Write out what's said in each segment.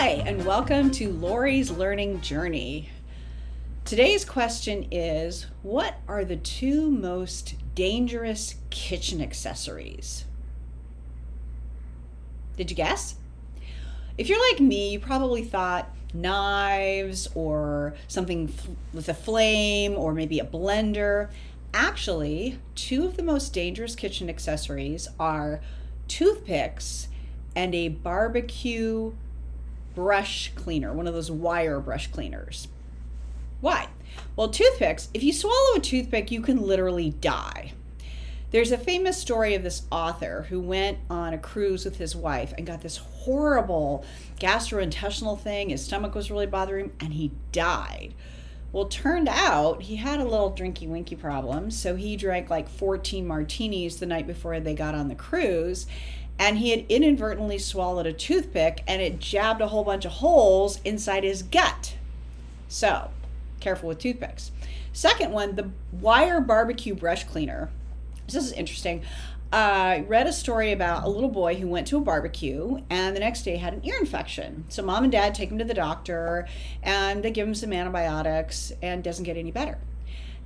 Hi, and welcome to Lori's Learning Journey. Today's question is What are the two most dangerous kitchen accessories? Did you guess? If you're like me, you probably thought knives or something with a flame or maybe a blender. Actually, two of the most dangerous kitchen accessories are toothpicks and a barbecue brush cleaner, one of those wire brush cleaners. Why? Well, toothpicks, if you swallow a toothpick, you can literally die. There's a famous story of this author who went on a cruise with his wife and got this horrible gastrointestinal thing. His stomach was really bothering him and he died. Well, turned out he had a little drinky winky problem, so he drank like 14 martinis the night before they got on the cruise and he had inadvertently swallowed a toothpick and it jabbed a whole bunch of holes inside his gut. So, careful with toothpicks. Second one, the wire barbecue brush cleaner. This is interesting. I read a story about a little boy who went to a barbecue and the next day had an ear infection. So mom and dad take him to the doctor and they give him some antibiotics and doesn't get any better.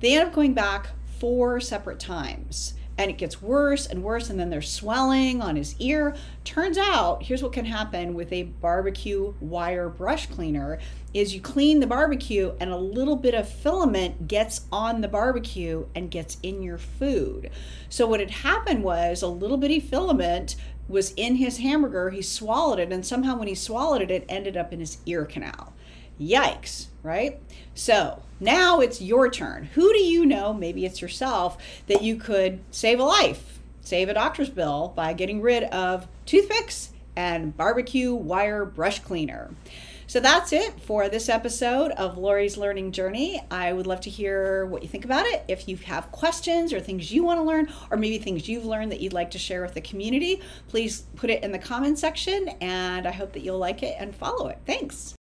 They end up going back four separate times and it gets worse and worse and then there's swelling on his ear. Turns out here's what can happen with a barbecue wire brush cleaner is you clean the barbecue and a little bit of filament gets on the barbecue and gets in your food. So what had happened was a little bitty filament was in his hamburger he swallowed it and somehow when he swallowed it it ended up in his ear canal Yikes, right? So now it's your turn. Who do you know, maybe it's yourself, that you could save a life, save a doctor's bill by getting rid of toothpicks and barbecue wire brush cleaner? So that's it for this episode of Lori's Learning Journey. I would love to hear what you think about it. If you have questions or things you want to learn, or maybe things you've learned that you'd like to share with the community, please put it in the comment section. And I hope that you'll like it and follow it. Thanks.